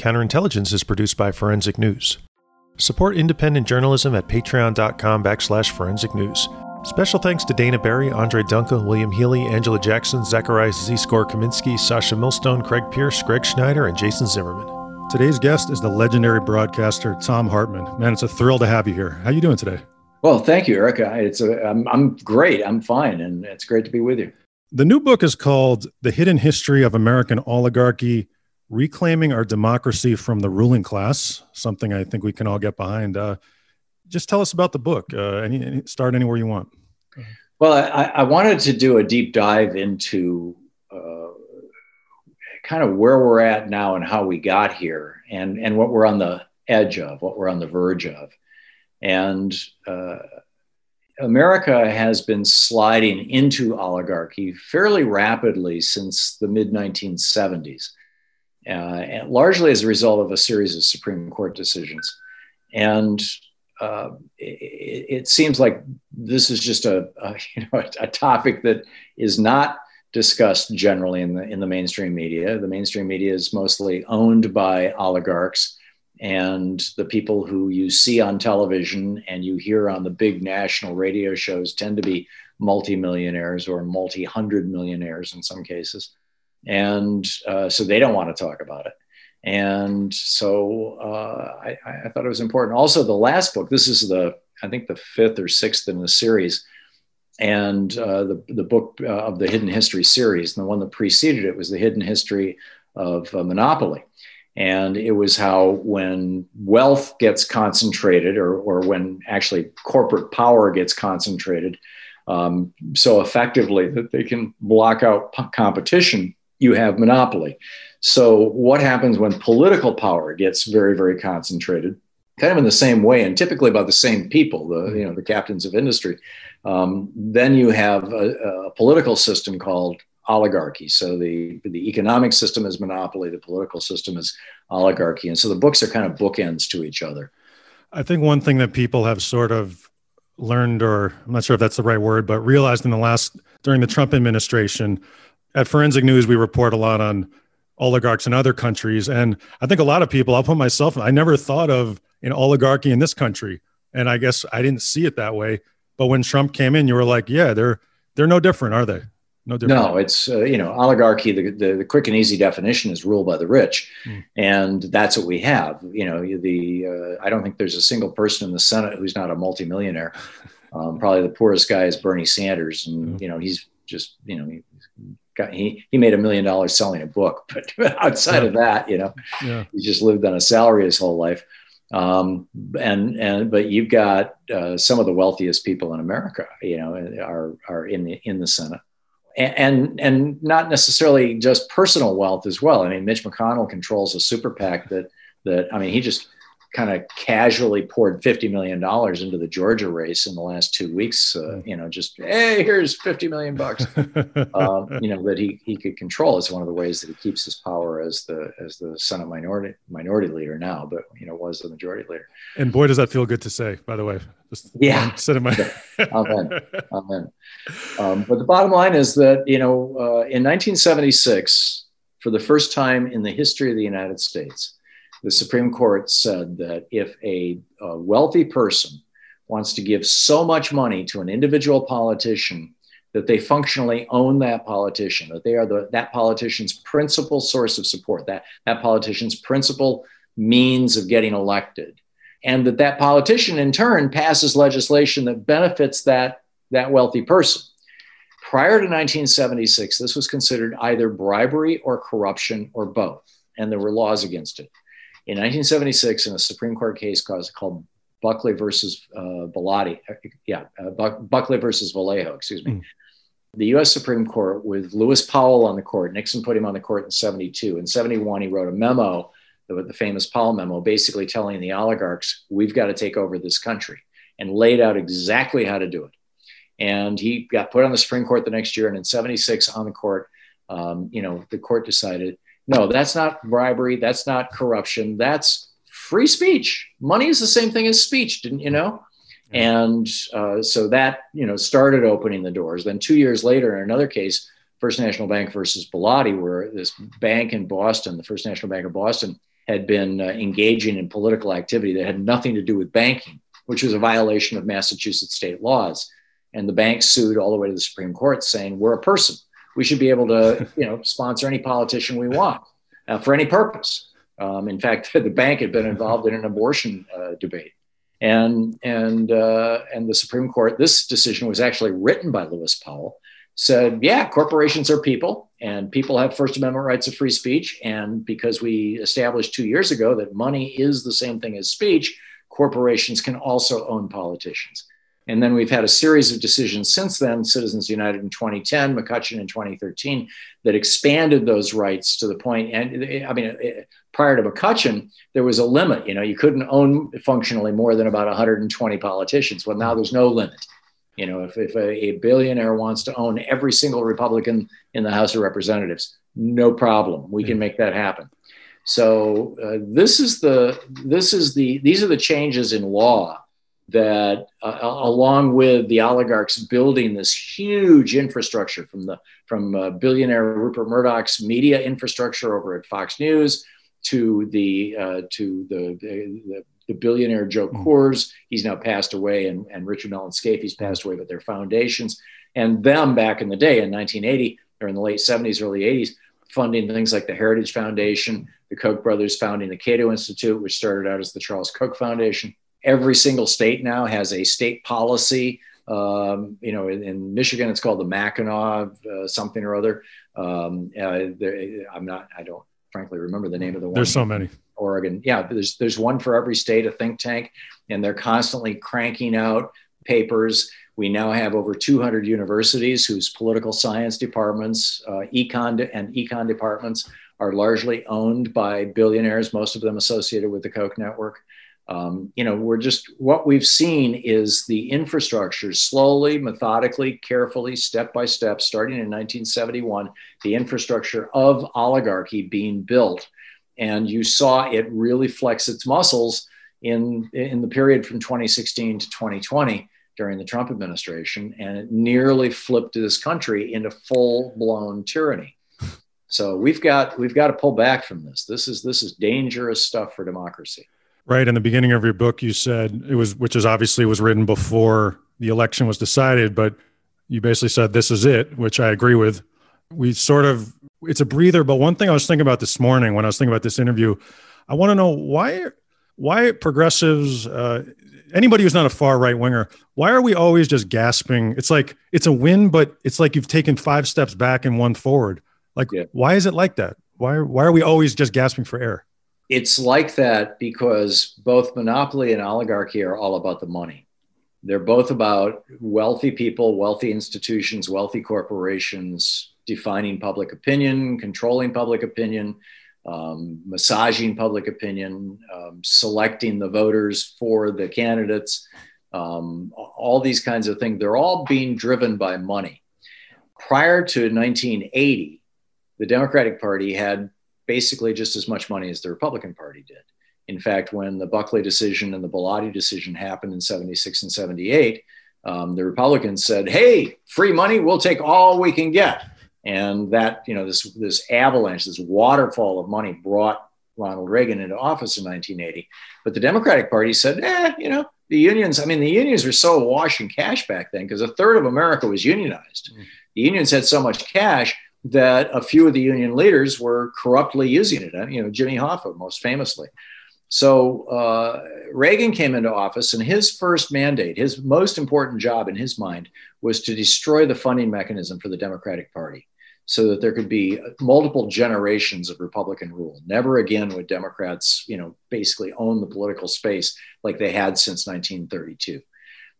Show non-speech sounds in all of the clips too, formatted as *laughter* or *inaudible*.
Counterintelligence is produced by Forensic News. Support independent journalism at patreon.com backslash forensic news. Special thanks to Dana Barry, Andre Duncan, William Healy, Angela Jackson, Zacharias Z. Score Kaminsky, Sasha Millstone, Craig Pierce, Greg Schneider, and Jason Zimmerman. Today's guest is the legendary broadcaster Thom Hartmann. Man, it's a thrill to have you here. How are you doing today? Well, thank you, Erica. It's a, I'm, I'm great. I'm fine, and it's great to be with you. The new book is called "The Hidden History of American Oligarchy: Reclaiming Our Democracy from the Ruling Class." Something I think we can all get behind. Uh, just tell us about the book. Uh, any, any, start anywhere you want. Well, I, I, wanted to do a deep dive into uh, kind of where we're at now and how we got here, and and what we're on the edge of, what we're on the verge of, and. Uh, America has been sliding into oligarchy fairly rapidly since the mid 1970s, uh, largely as a result of a series of Supreme Court decisions. And uh, it, it, seems like this is just a, a *laughs* you know a, a, topic that is not discussed generally in the in the mainstream media. The mainstream media is mostly owned by oligarchs, and the people who you see on television and you hear on the big national radio shows tend to be multimillionaires or multi-hundred millionaires in some cases, and uh, so they don't want to talk about it. And so uh, I, I, thought it was important. Also, the last book, this is the, I think the fifth or sixth in the series, and uh, the, the book uh, of the Hidden History series. And the one that preceded it was The Hidden History of uh, Monopoly. And it was how when wealth gets concentrated, or, or when actually corporate power gets concentrated um, so effectively that they can block out competition, you have monopoly. So, what happens when political power gets very, very concentrated? Kind of in the same way, and typically by the same people, the you know the captains of industry. Um, then you have a, a political system called oligarchy. So the the economic system is monopoly, the political system is oligarchy, and so the books are kind of bookends to each other. I think one thing that people have sort of learned, or I'm not sure if that's the right word, but realized in the last during the Trump administration, at Forensic News we report a lot on oligarchs in other countries. And I think a lot of people, I'll put myself, I never thought of an oligarchy in this country. And I guess I didn't see it that way. But when Trump came in, you were like, yeah, they're they're no different, are they? No different. No, it's uh, you know oligarchy. The, the, the quick and easy definition is rule by the rich, mm. and that's what we have. You know, the uh, I don't think there's a single person in the Senate who's not a multimillionaire. *laughs* Um, probably the poorest guy is Bernie Sanders, and mm. you know he's just you know got, he, he made a million dollars selling a book, *laughs* but outside yeah. of that, you know, yeah. he just lived on a salary his whole life. Um, and, and, but you've got uh, some of the wealthiest people in America, you know, are, are in the, in the Senate and, and, and not necessarily just personal wealth as well. I mean, Mitch McConnell controls a super PAC that, that, I mean, he just, kind of casually poured $50 million into the Georgia race in the last two weeks, uh, hmm. you know, just, hey, here's 50 million bucks, *laughs* um, you know, that he, he could control. It's one of the ways that he keeps his power as the, as the Senate minority, minority leader now, but, you know, was the majority leader. And boy, does that feel good to say, by the way. Just yeah. In my Amen. *laughs* Amen. Um, but the bottom line is that, you know, uh, in 1976, for the first time in the history of the United States, the Supreme Court said that if a, a wealthy person wants to give so much money to an individual politician that they functionally own that politician, that they are the, that politician's principal source of support, that, that politician's principal means of getting elected, and that that politician in turn passes legislation that benefits that, that wealthy person. Prior to 1976, this was considered either bribery or corruption or both, and there were laws against it. In 1976, in a Supreme Court case called Buckley versus uh, Bellotti, uh, yeah, uh, Buck, Buckley versus Valeo, excuse me. Mm. The US Supreme Court, with Lewis Powell on the court, Nixon put him on the court in 72. In 71, he wrote a memo, the, the famous Powell memo, basically telling the oligarchs, we've got to take over this country, and laid out exactly how to do it. And he got put on the Supreme Court the next year, and in 76 on the court, um, you know, the court decided no, that's not bribery. That's not corruption. That's free speech. Money is the same thing as speech, didn't you know? And uh, so that you know started opening the doors. Then two years later, in another case, First National Bank versus Bellotti, where this bank in Boston, the First National Bank of Boston, had been uh, engaging in political activity that had nothing to do with banking, which was a violation of Massachusetts state laws. And the bank sued all the way to the Supreme Court, saying we're a person. We should be able to, *laughs* you know, sponsor any politician we want uh, for any purpose. Um, in fact, *laughs* the bank had been involved in an abortion uh, debate, and and uh, and the Supreme Court. This decision was actually written by Lewis Powell. Said, yeah, corporations are people, and people have First Amendment rights of free speech. And because we established two years ago that money is the same thing as speech, corporations can also own politicians. And then we've had a series of decisions since then, Citizens United in 2010, McCutcheon in 2013, that expanded those rights to the point. And I mean, prior to McCutcheon, there was a limit. You know, you couldn't own functionally more than about 120 politicians. Well, now there's no limit. You know, if, if a, a billionaire wants to own every single Republican in the House of Representatives, no problem. We can make that happen. So uh, this is the this is the these are the changes in law that uh, along with the oligarchs building this huge infrastructure from the from uh, billionaire Rupert Murdoch's media infrastructure over at Fox News to the uh, to the, the, the billionaire Joe. Coors, he's now passed away, and, and Richard Mellon Scaife, passed away, but their foundations. And them back in the day in 1980 or in the late 70s, early 80s, funding things like the Heritage Foundation, the Koch brothers founding the Cato Institute, which started out as the Charles Koch Foundation every single state now has a state policy. Um, you know, in, in, Michigan, it's called the Mackinac uh, something or other. Um, uh, there, I'm not, I don't frankly remember the name of the one. There's so many. Oregon. Yeah, there's, there's one for every state, a think tank, and they're constantly cranking out papers. We now have over 200 universities whose political science departments, uh, econ and econ departments are largely owned by billionaires, most of them associated with the Koch network. Um, you know, we're just what we've seen is the infrastructure slowly, methodically, carefully, step by step, starting in 1971, the infrastructure of oligarchy being built. And you saw it really flex its muscles in, in the period from 2016 to 2020 during the Trump administration, and it nearly flipped this country into full blown tyranny. So we've got we've got to pull back from this. This is this is dangerous stuff for democracy. Right. In the beginning of your book, you said it was, which is obviously was written before the election was decided, but you basically said this is it, which I agree with. We sort of, it's a breather. But one thing I was thinking about this morning when I was thinking about this interview, I want to know why, why progressives, uh, anybody who's not a far right winger, why are we always just gasping? It's like it's a win, but it's like you've taken five steps back and one forward. Like, yeah. why is it like that? Why, why are we always just gasping for air? It's like that because both monopoly and oligarchy are all about the money. They're both about wealthy people, wealthy institutions, wealthy corporations defining public opinion, controlling public opinion, um, massaging public opinion, um, selecting the voters for the candidates, um, all these kinds of things. They're all being driven by money. Prior to 1980, the Democratic Party had basically just as much money as the Republican Party did. In fact, when the Buckley decision and the Bellotti decision happened in 76 and 78, um, the Republicans said, hey, free money, we'll take all we can get. And that, you know, this, this avalanche, this waterfall of money brought Ronald Reagan into office in 1980. But the Democratic Party said, eh, you know, the unions, I mean, the unions were so awash in cash back then because a third of America was unionized. Mm. The unions had so much cash that a few of the union leaders were corruptly using it. You know, Jimmy Hoffa, most famously. So uh, Reagan came into office, and his first mandate, his most important job in his mind, was to destroy the funding mechanism for the Democratic Party so that there could be multiple generations of Republican rule. Never again would Democrats, you know, basically own the political space like they had since 1932.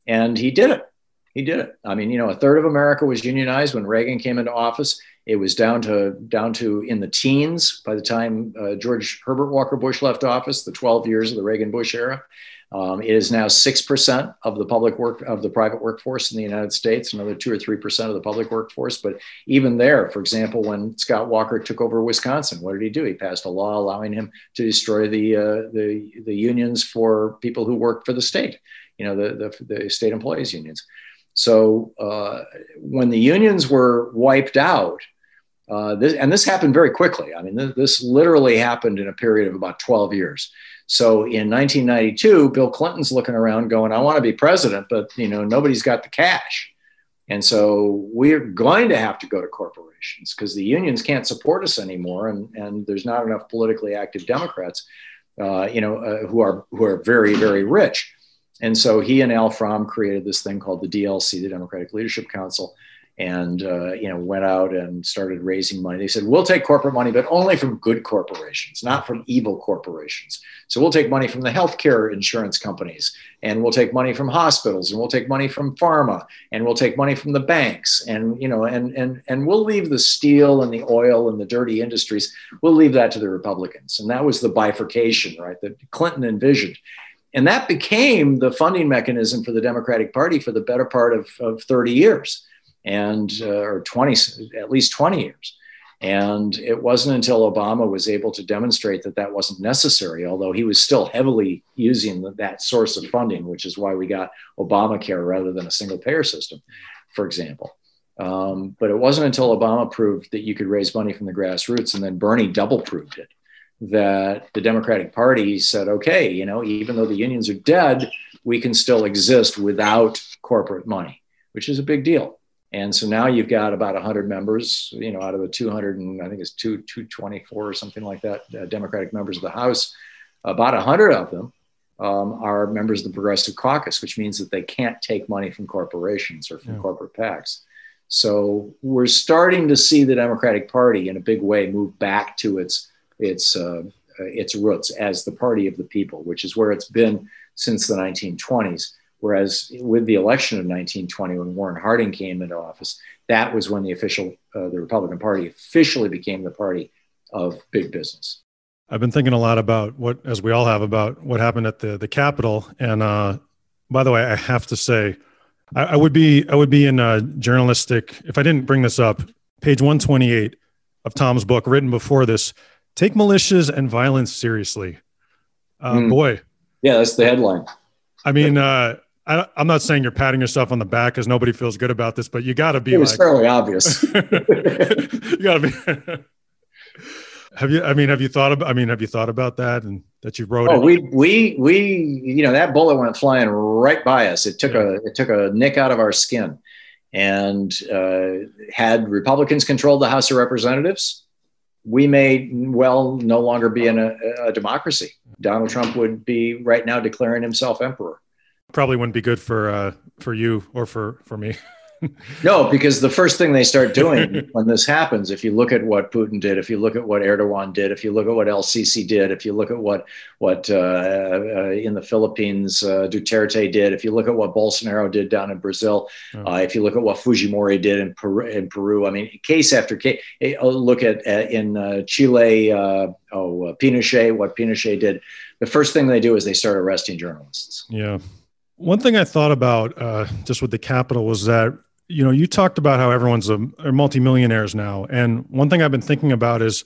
And he did it. He did it. I mean, you know, a third of America was unionized when Reagan came into office. It was down to down to in the teens by the time uh, George Herbert Walker Bush left office, the 12 years of the Reagan Bush era. Um, it is now six percent of the public work of the private workforce in the United States, another two or three percent of the public workforce. But even there, for example, when Scott Walker took over Wisconsin, what did he do? He passed a law allowing him to destroy the uh, the the unions for people who worked for the state. You know, the the, the state employees unions. So uh, when the unions were wiped out, Uh, this, and this happened very quickly. I mean, this, literally happened in a period of about 12 years. So in 1992, Bill Clinton's looking around going, I want to be president, but you know, nobody's got the cash. And so we're going to have to go to corporations because the unions can't support us anymore. And, and there's not enough politically active Democrats, uh, you know, uh, who are, who are very, very rich. And so he and Al From created this thing called the DLC, the Democratic Leadership Council, and uh, you know went out and started raising money. They said we'll take corporate money, but only from good corporations, not from evil corporations. So we'll take money from the healthcare insurance companies, and we'll take money from hospitals, and we'll take money from pharma, and we'll take money from the banks, and you know, and and and we'll leave the steel and the oil and the dirty industries. We'll leave that to the Republicans, and that was the bifurcation, right? That Clinton envisioned. And that became the funding mechanism for the Democratic Party for the better part of, of 30 years and uh, or 20 at least 20 years. And it wasn't until obama was able to demonstrate that that wasn't necessary although he was still heavily using that source of funding which is why we got obamacare rather than a single payer system for example. Um, but it wasn't until obama proved that you could raise money from the grassroots and then bernie double proved it that the democratic party said okay you know even though the unions are dead we can still exist without corporate money which is a big deal and so now you've got about 100 members, you know, out of the 200 and I think it's 2, 224 or something like that, uh, Democratic members of the House. About 100 of them um, are members of the Progressive Caucus, which means that they can't take money from corporations or from yeah. corporate PACs. So we're starting to see the Democratic Party in a big way move back to its its uh, its roots as the party of the people, which is where it's been since the 1920s. Whereas with the election of 1920, when Warren Harding came into office, that was when the official, uh, the Republican Party officially became the party of big business. I've been thinking a lot about what, as we all have, about what happened at the the Capitol. And uh, by the way, I have to say, I, I would be I would be in a journalistic if I didn't bring this up. Page 128 of Thom's book, written before this, take militias and violence seriously. Uh, mm. Boy, yeah, that's the headline. I mean, uh, I, am not saying you're patting yourself on the back because nobody feels good about this, but you got to be. It was like, fairly obvious. *laughs* you got to be. *laughs* have you? I mean, have you thought about? I mean, have you thought about that and that you wrote? Oh, it? we we we you know that bullet went flying right by us. It took yeah. a it took a nick out of our skin, and uh, had Republicans controlled the House of Representatives, we may well no longer be in a, a democracy. Donald Trump would be right now declaring himself emperor probably wouldn't be good for uh, for you or for for me. *laughs* no, because the first thing they start doing when this happens, if you look at what Putin did, if you look at what Erdogan did, if you look at what El Sisi did, if you look at what what uh, uh, in the Philippines uh, Duterte did, if you look at what Bolsonaro did down in Brazil, oh. if you look at what Fujimori did in Peru, in Peru, I mean, case after case. Look at uh, in uh, Chile, oh Pinochet, what Pinochet did. The first thing they do is they start arresting journalists. Yeah. One thing I thought about uh, just with the capital was that you know you talked about how everyone's a, are multimillionaires now, and one thing I've been thinking about is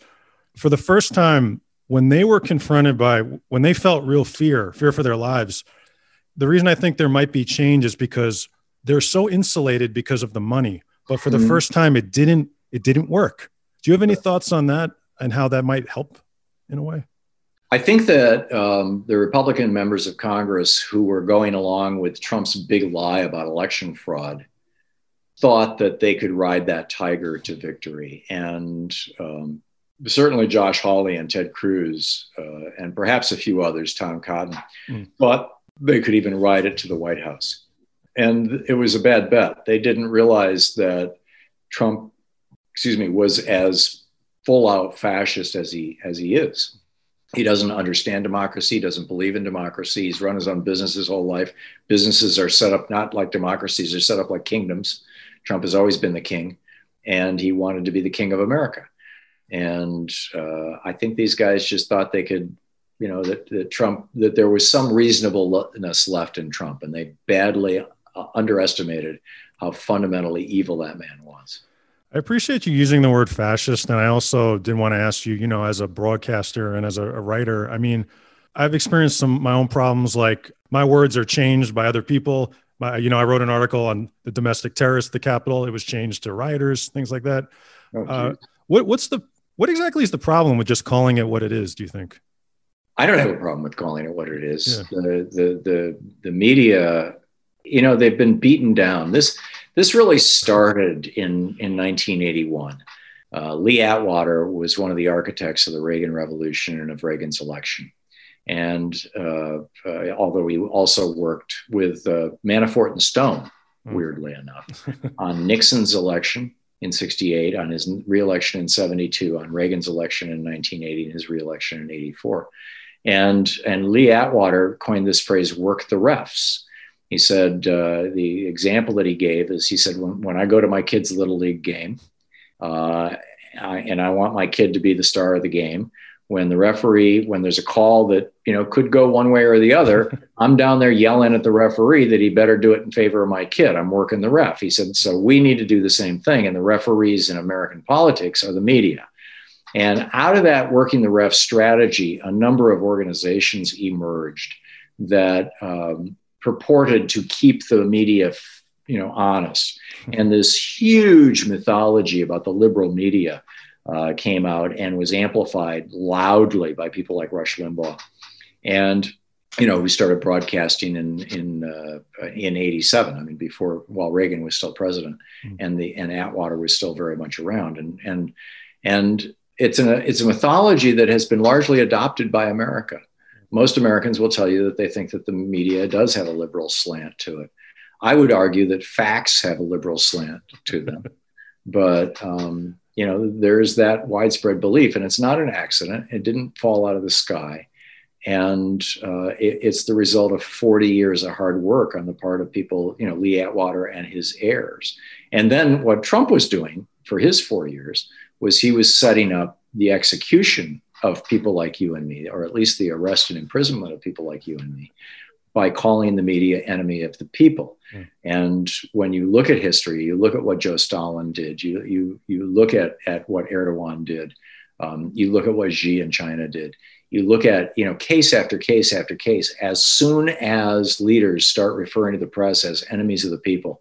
for the first time when they were confronted by when they felt real fear, fear for their lives. The reason I think there might be change is because they're so insulated because of the money, but for the mm-hmm. first time it didn't it didn't work. Do you have any thoughts on that and how that might help in a way? I think that um, the Republican members of Congress who were going along with Trump's big lie about election fraud thought that they could ride that tiger to victory. And um, certainly Josh Hawley and Ted Cruz, uh, and perhaps a few others, Tom Cotton, mm. thought they could even ride it to the White House. And it was a bad bet. They didn't realize that Trump, excuse me, was as full out fascist as he as he is he doesn't understand democracy, doesn't believe in democracy. He's run his own business his whole life. Businesses are set up not like democracies, they're set up like kingdoms. Trump has always been the king, and he wanted to be the king of America. And uh, I think these guys just thought they could, you know, that, that Trump, that there was some reasonableness left in Trump, and they badly uh, underestimated how fundamentally evil that man was. I appreciate you using the word fascist. And I also did want to ask you, you know, as a broadcaster and as a, a writer, I mean, I've experienced some my own problems. Like my words are changed by other people. My, you know, I wrote an article on the domestic terrorists, the Capitol. It was changed to rioters, things like that. Oh, uh, What what's the what exactly is the problem with just calling it what it is? Do you think? I don't have a problem with calling it what it is. Yeah. The, the the the media, you know, they've been beaten down. This this really started in in 1981. Uh, Lee Atwater was one of the architects of the Reagan Revolution and of Reagan's election. And uh, uh, although he also worked with uh, Manafort and Stone, hmm. weirdly enough, on Nixon's election in 68, on his reelection in 72, on Reagan's election in 1980, and his reelection in 84. And, and Lee Atwater coined this phrase, work the refs. He said, uh, the example that he gave is he said, when, when I go to my kid's little league game, uh, I, and I want my kid to be the star of the game, when the referee when there's a call that you know could go one way or the other *laughs* i'm down there yelling at the referee that he better do it in favor of my kid. I'm working the ref. He said so we need to do the same thing. And the referees in american politics are the media. And out of that working the ref strategy a number of organizations emerged that um, purported to keep the media you know honest. And this huge mythology about the liberal media uh, came out and was amplified loudly by people like Rush Limbaugh. And you know, we started broadcasting in in uh, in '87. I mean, before while Reagan was still president, mm-hmm. and the and Atwater was still very much around. And and and it's a it's a mythology that has been largely adopted by America. Most Americans will tell you that they think that the media does have a liberal slant to it. I would argue that facts have a liberal slant to them, *laughs* but um, you know, there's that widespread belief, and it's not an accident. It didn't fall out of the sky. And uh, it, it's the result of 40 years of hard work on the part of people, you know, Lee Atwater and his heirs. And then what Trump was doing for his four years was he was setting up the execution of people like you and me, or at least the arrest and imprisonment of people like you and me, by calling the media enemy of the people. Mm. And when you look at history, you look at what Joe Stalin did, you, you, you look at, at what Erdogan did, um, you look at what Xi in China did, you look at you know case after case after case as soon as leaders start referring to the press as enemies of the people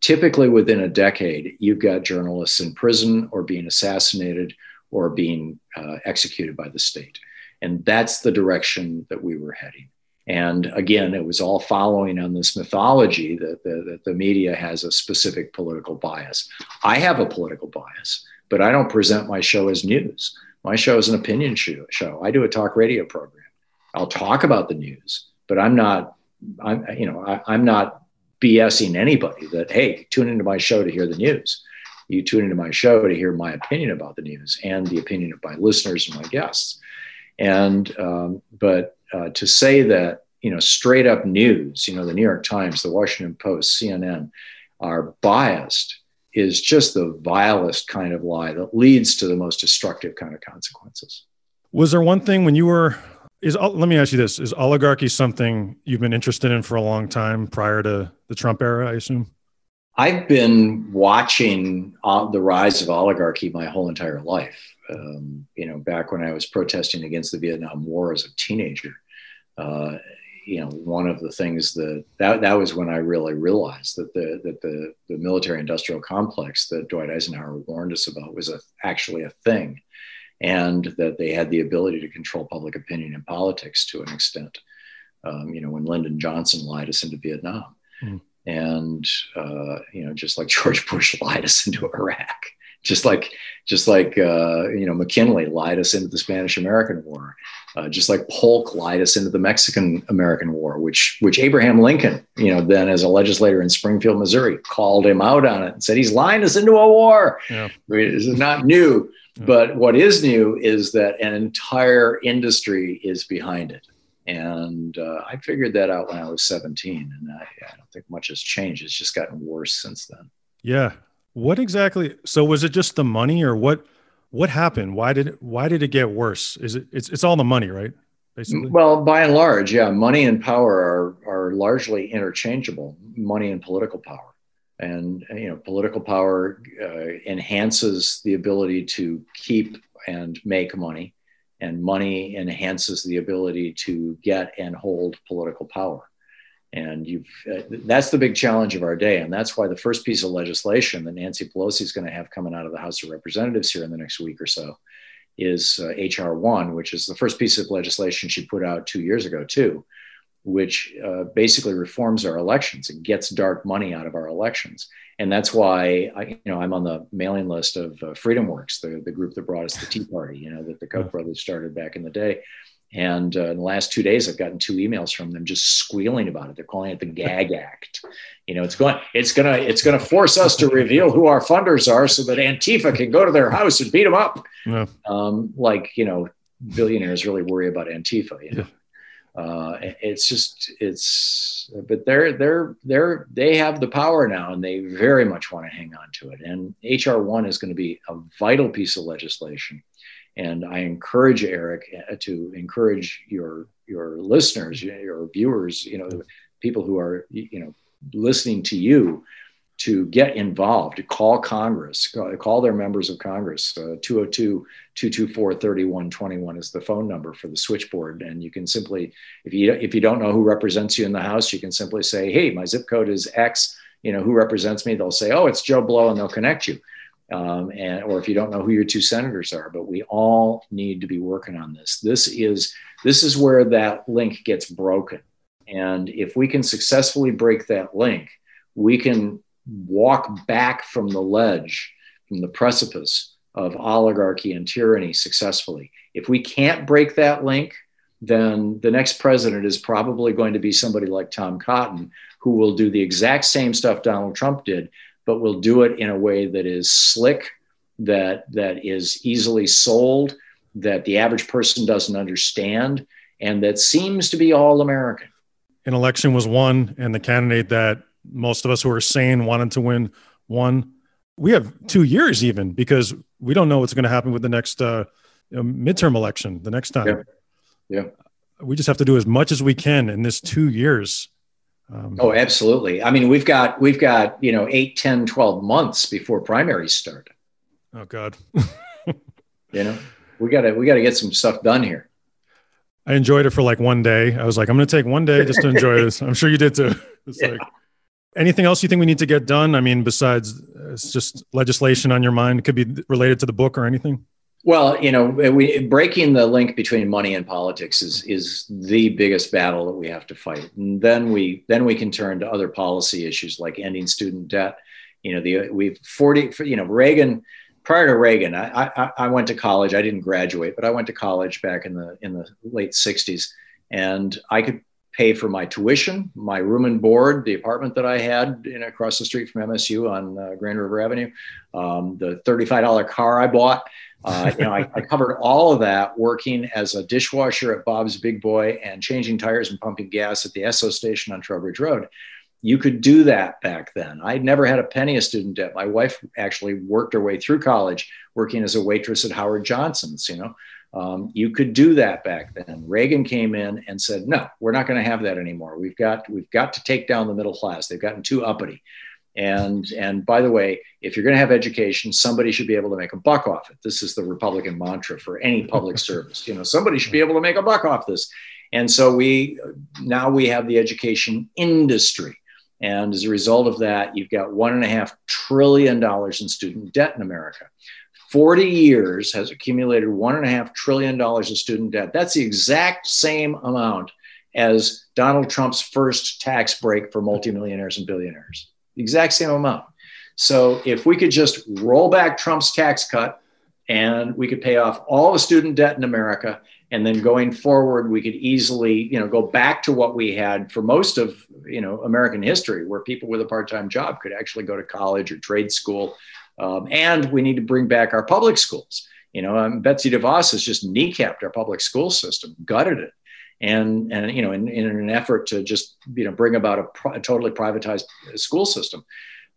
typically within a decade you've got journalists in prison or being assassinated or being uh, executed by the state and that's the direction that we were heading and again, it was all following on this mythology that the, that the media has a specific political bias. I have a political bias, but I don't present my show as news. My show is an opinion show. I do a talk radio program. I'll talk about the news, but I'm not, I'm, you know, I, I'm not BSing anybody that, hey, tune into my show to hear the news. You tune into my show to hear my opinion about the news and the opinion of my listeners and my guests. And, um, but uh, to say that you know straight up news, you know the New York Times, the Washington Post, CNN, are biased is just the vilest kind of lie that leads to the most destructive kind of consequences. Was there one thing when you were is let me ask you this is oligarchy something you've been interested in for a long time prior to the Trump era, I assume? I've been watching uh, the rise of oligarchy my whole entire life. Um, you know, back when I was protesting against the Vietnam War as a teenager, uh, you know, one of the things that, that that was when I really realized that the that the the military industrial complex that Dwight Eisenhower warned us about was a, actually a thing, and that they had the ability to control public opinion and politics to an extent. Um, you know, when Lyndon Johnson lied us into Vietnam, mm. and uh, you know, just like *laughs* George Bush lied us into Iraq, just like just like uh, you know McKinley lied us into the Spanish American War, uh, just like Polk lied us into the Mexican American War, which which Abraham Lincoln, you know, then as a legislator in Springfield, Missouri, called him out on it and said he's lying us into a war. Yeah. This is not new, yeah. but what is new is that an entire industry is behind it. And uh, I figured that out when I was 17, and I, I don't think much has changed. It's just gotten worse since then. Yeah, what exactly? So was it just the money, or what? What happened? Why did why did it get worse? Is it it's it's all the money, right? Basically. Well, by and large, yeah, money and power are are largely interchangeable. Money and political power, and you know, political power uh, enhances the ability to keep and make money, and money enhances the ability to get and hold political power. And you've, uh, that's the big challenge of our day. And that's why the first piece of legislation that Nancy Pelosi is going to have coming out of the House of Representatives here in the next week or so is uh, HR 1, which is the first piece of legislation she put out two years ago, too, which uh, basically reforms our elections. It gets dark money out of our elections. And that's why I, you know, I'm on the mailing list of uh, Freedom Works, the, the group that brought us the Tea Party, you know, that the Koch brothers started back in the day. And uh, in the last two days, I've gotten two emails from them just squealing about it. They're calling it the Gag Act. You know, it's going, it's gonna, it's gonna force us to reveal who our funders are, so that Antifa can go to their house and beat them up. Yeah. Um, like you know, billionaires really worry about Antifa. You know? Yeah. Uh, it's just, it's, but they're, they're, they're, they have the power now, and they very much want to hang on to it. And HR one is going to be a vital piece of legislation and I encourage Eric uh, to encourage your your listeners, your viewers, you know, people who are you know listening to you to get involved, to call Congress, call, call their members of Congress. Uh, 202 224 3121 is the phone number for the switchboard. And you can simply, if you, if you don't know who represents you in the House, you can simply say, hey, my zip code is X. You know, who represents me? They'll say, oh, it's Joe Blow, and they'll connect you um, and or if you don't know who your two senators are but we all need to be working on this. This is this is where that link gets broken. And if we can successfully break that link we can walk back from the ledge from the precipice of oligarchy and tyranny successfully. If we can't break that link then the next president is probably going to be somebody like Tom Cotton, who will do the exact same stuff Donald Trump did, but we'll do it in a way that is slick, that that is easily sold, that the average person doesn't understand, and that seems to be all American. An election was won, and the candidate that most of us who are sane wanted to win won. We have two years even because we don't know what's going to happen with the next uh, midterm election the next time. Yeah. yeah. We just have to do as much as we can in this two years um, oh, absolutely. I mean, we've got we've got you know 8, 10, 12 months before primaries start. Oh God. *laughs* you know, we gotta we gotta get some stuff done here. I enjoyed it for like one day. I was like, I'm gonna take one day just to enjoy this. I'm sure you did too. *laughs* It's yeah. like anything else you think we need to get done? I mean, besides it's just legislation on your mind. It could be related to the book or anything. Well, you know, we, breaking the link between money and politics is is the biggest battle that we have to fight. And then we then we can turn to other policy issues like ending student debt. You know, the we've forty. You know, Reagan. Prior to Reagan, I, I, I went to college. I didn't graduate, but I went to college back in the in the late '60s, and I could pay for my tuition, my room and board, the apartment that I had in, across the street from MSU on uh, Grand River Avenue, um, the $35 car I bought. Uh, you know, I, I, covered all of that working as a dishwasher at Bob's Big Boy and changing tires and pumping gas at the Esso station on Trowbridge Road. You could do that back then. I'd never had a penny of student debt. My wife actually worked her way through college working as a waitress at Howard Johnson's, you know. Um, you could do that back then. Reagan came in and said, "No, we're not going to have that anymore. We've got we've got to take down the middle class. They've gotten too uppity." And and by the way, if you're going to have education, somebody should be able to make a buck off it. This is the Republican mantra for any public *laughs* service. You know, somebody should be able to make a buck off this. And so we now we have the education industry. And as a result of that, you've got one and a half trillion dollars in student debt in America. 40 years has accumulated one and a half trillion dollars of student debt. That's the exact same amount as Donald Trump's first tax break for multimillionaires and billionaires. The exact same amount. So if we could just roll back Trump's tax cut and we could pay off all the student debt in America, and then going forward, we could easily, you know, go back to what we had for most of, you know, American history, where people with a part-time job could actually go to college or trade school um, and we need to bring back our public schools. You know, um, Betsy DeVos has just kneecapped our public school system, gutted it. And, and you know, in, in an effort to just, you know, bring about a, a totally privatized school system.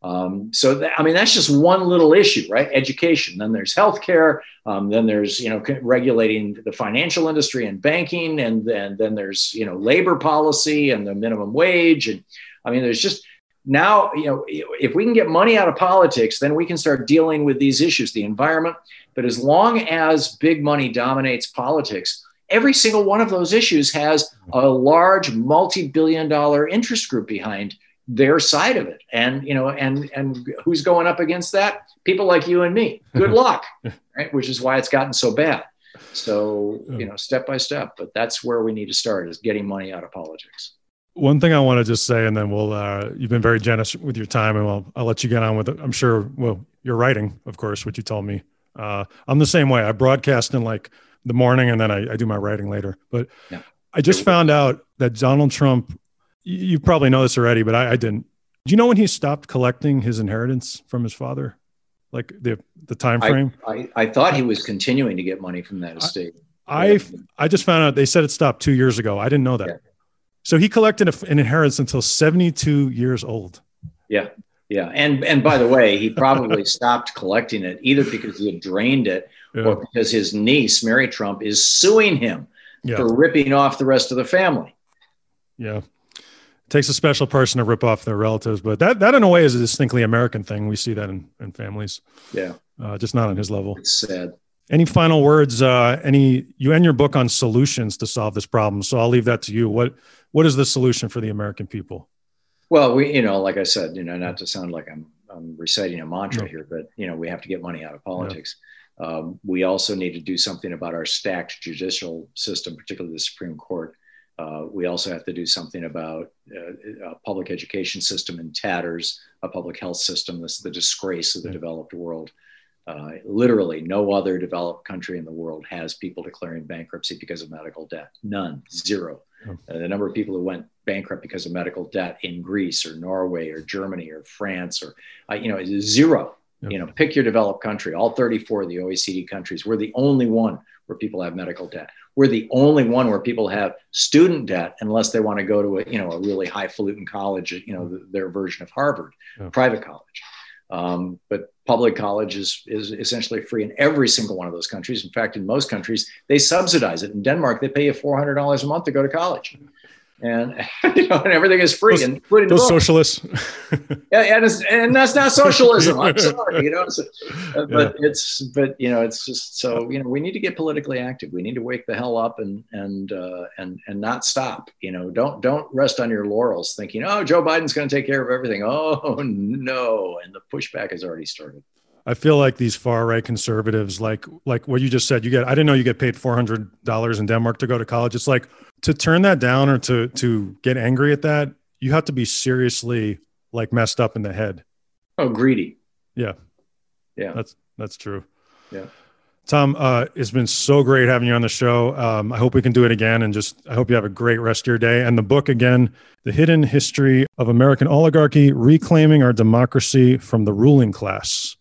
Um, so I mean, that's just one little issue, right? Education. Then there's healthcare. Um, then there's you know regulating the financial industry and banking, and then then there's you know labor policy and the minimum wage. And I mean, there's just now, you know, if we can get money out of politics, then we can start dealing with these issues, the environment. But as long as big money dominates politics, every single one of those issues has a large multi-billion dollar interest group behind their side of it. And you know and and who's going up against that? People like you and me. Good *laughs* luck right? Which is why it's gotten so bad. So you know step by step but that's where we need to start is getting money out of politics one thing i want to just say and then we'll uh, you've been very generous with your time and I'll, I'll let you get on with it i'm sure well you're writing of course what you told me uh, i'm the same way i broadcast in like the morning and then I, I do my writing later. But yeah. I just found out that Donald Trump, you probably know this already, but I, I didn't. Do you know when he stopped collecting his inheritance from his father? Like the the time frame? I, I, I thought he was continuing to get money from that estate. I I, I just found out they said it stopped two years ago. I didn't know that. Yeah. So he collected an inheritance until 72 years old. Yeah. Yeah. And and by the way, he probably *laughs* stopped collecting it either because he had drained it yeah. or because his niece, Mary Trump, is suing him yeah. for ripping off the rest of the family. Yeah. It takes a special person to rip off their relatives, but that, that in a way is a distinctly American thing. We see that in, in families. Yeah. Uh, just not on his level. It's sad. Any final words? Uh, any you end your book on solutions to solve this problem, so I'll leave that to you. What what is the solution for the American people? Well, we you know, like I said, you know, not to sound like I'm I'm reciting a mantra no. here, but you know, we have to get money out of politics. Um, we also need to do something about our stacked judicial system, particularly the Supreme Court. Uh, we also have to do something about uh, a public education system in tatters, a public health system that's the disgrace of the developed world. Uh, literally, no other developed country in the world has people declaring bankruptcy because of medical debt. None, zero. Uh, the number of people who went bankrupt because of medical debt in Greece or Norway or Germany or France or, uh, you know, is zero. Yep. You know, pick your developed country. All 34 of the OECD countries. We're the only one where people have medical debt. We're the only one where people have student debt unless they want to go to a you know a really highfalutin college, you know, their version of Harvard, yep. private college. Um, but public college is, is essentially free in every single one of those countries. In fact, in most countries, they subsidize it. In Denmark, they pay you $400 a month to go to college and *laughs* you know, and everything is free those, and put those socialists. *laughs* yeah, and, and that's not socialism. I'm *laughs* sorry, you know. So, uh, but yeah. it's but you know it's just so you know we need to get politically active. We need to wake the hell up and and uh, and and not stop. You know, don't don't rest on your laurels thinking, oh, Joe Biden's going to take care of everything. Oh no, and the pushback has already started. I feel like these far right conservatives, like like what you just said, you get. I didn't know you get paid four hundred dollars in Denmark to go to college. It's like to turn that down or to to get angry at that, you have to be seriously like messed up in the head. Oh, greedy. Yeah, yeah, that's that's true. Yeah. Thom, uh, it's been so great having you on the show. Um, I hope we can do it again, and just I hope you have a great rest of your day. And the book again, "The Hidden History of American Oligarchy: Reclaiming Our Democracy from the Ruling Class."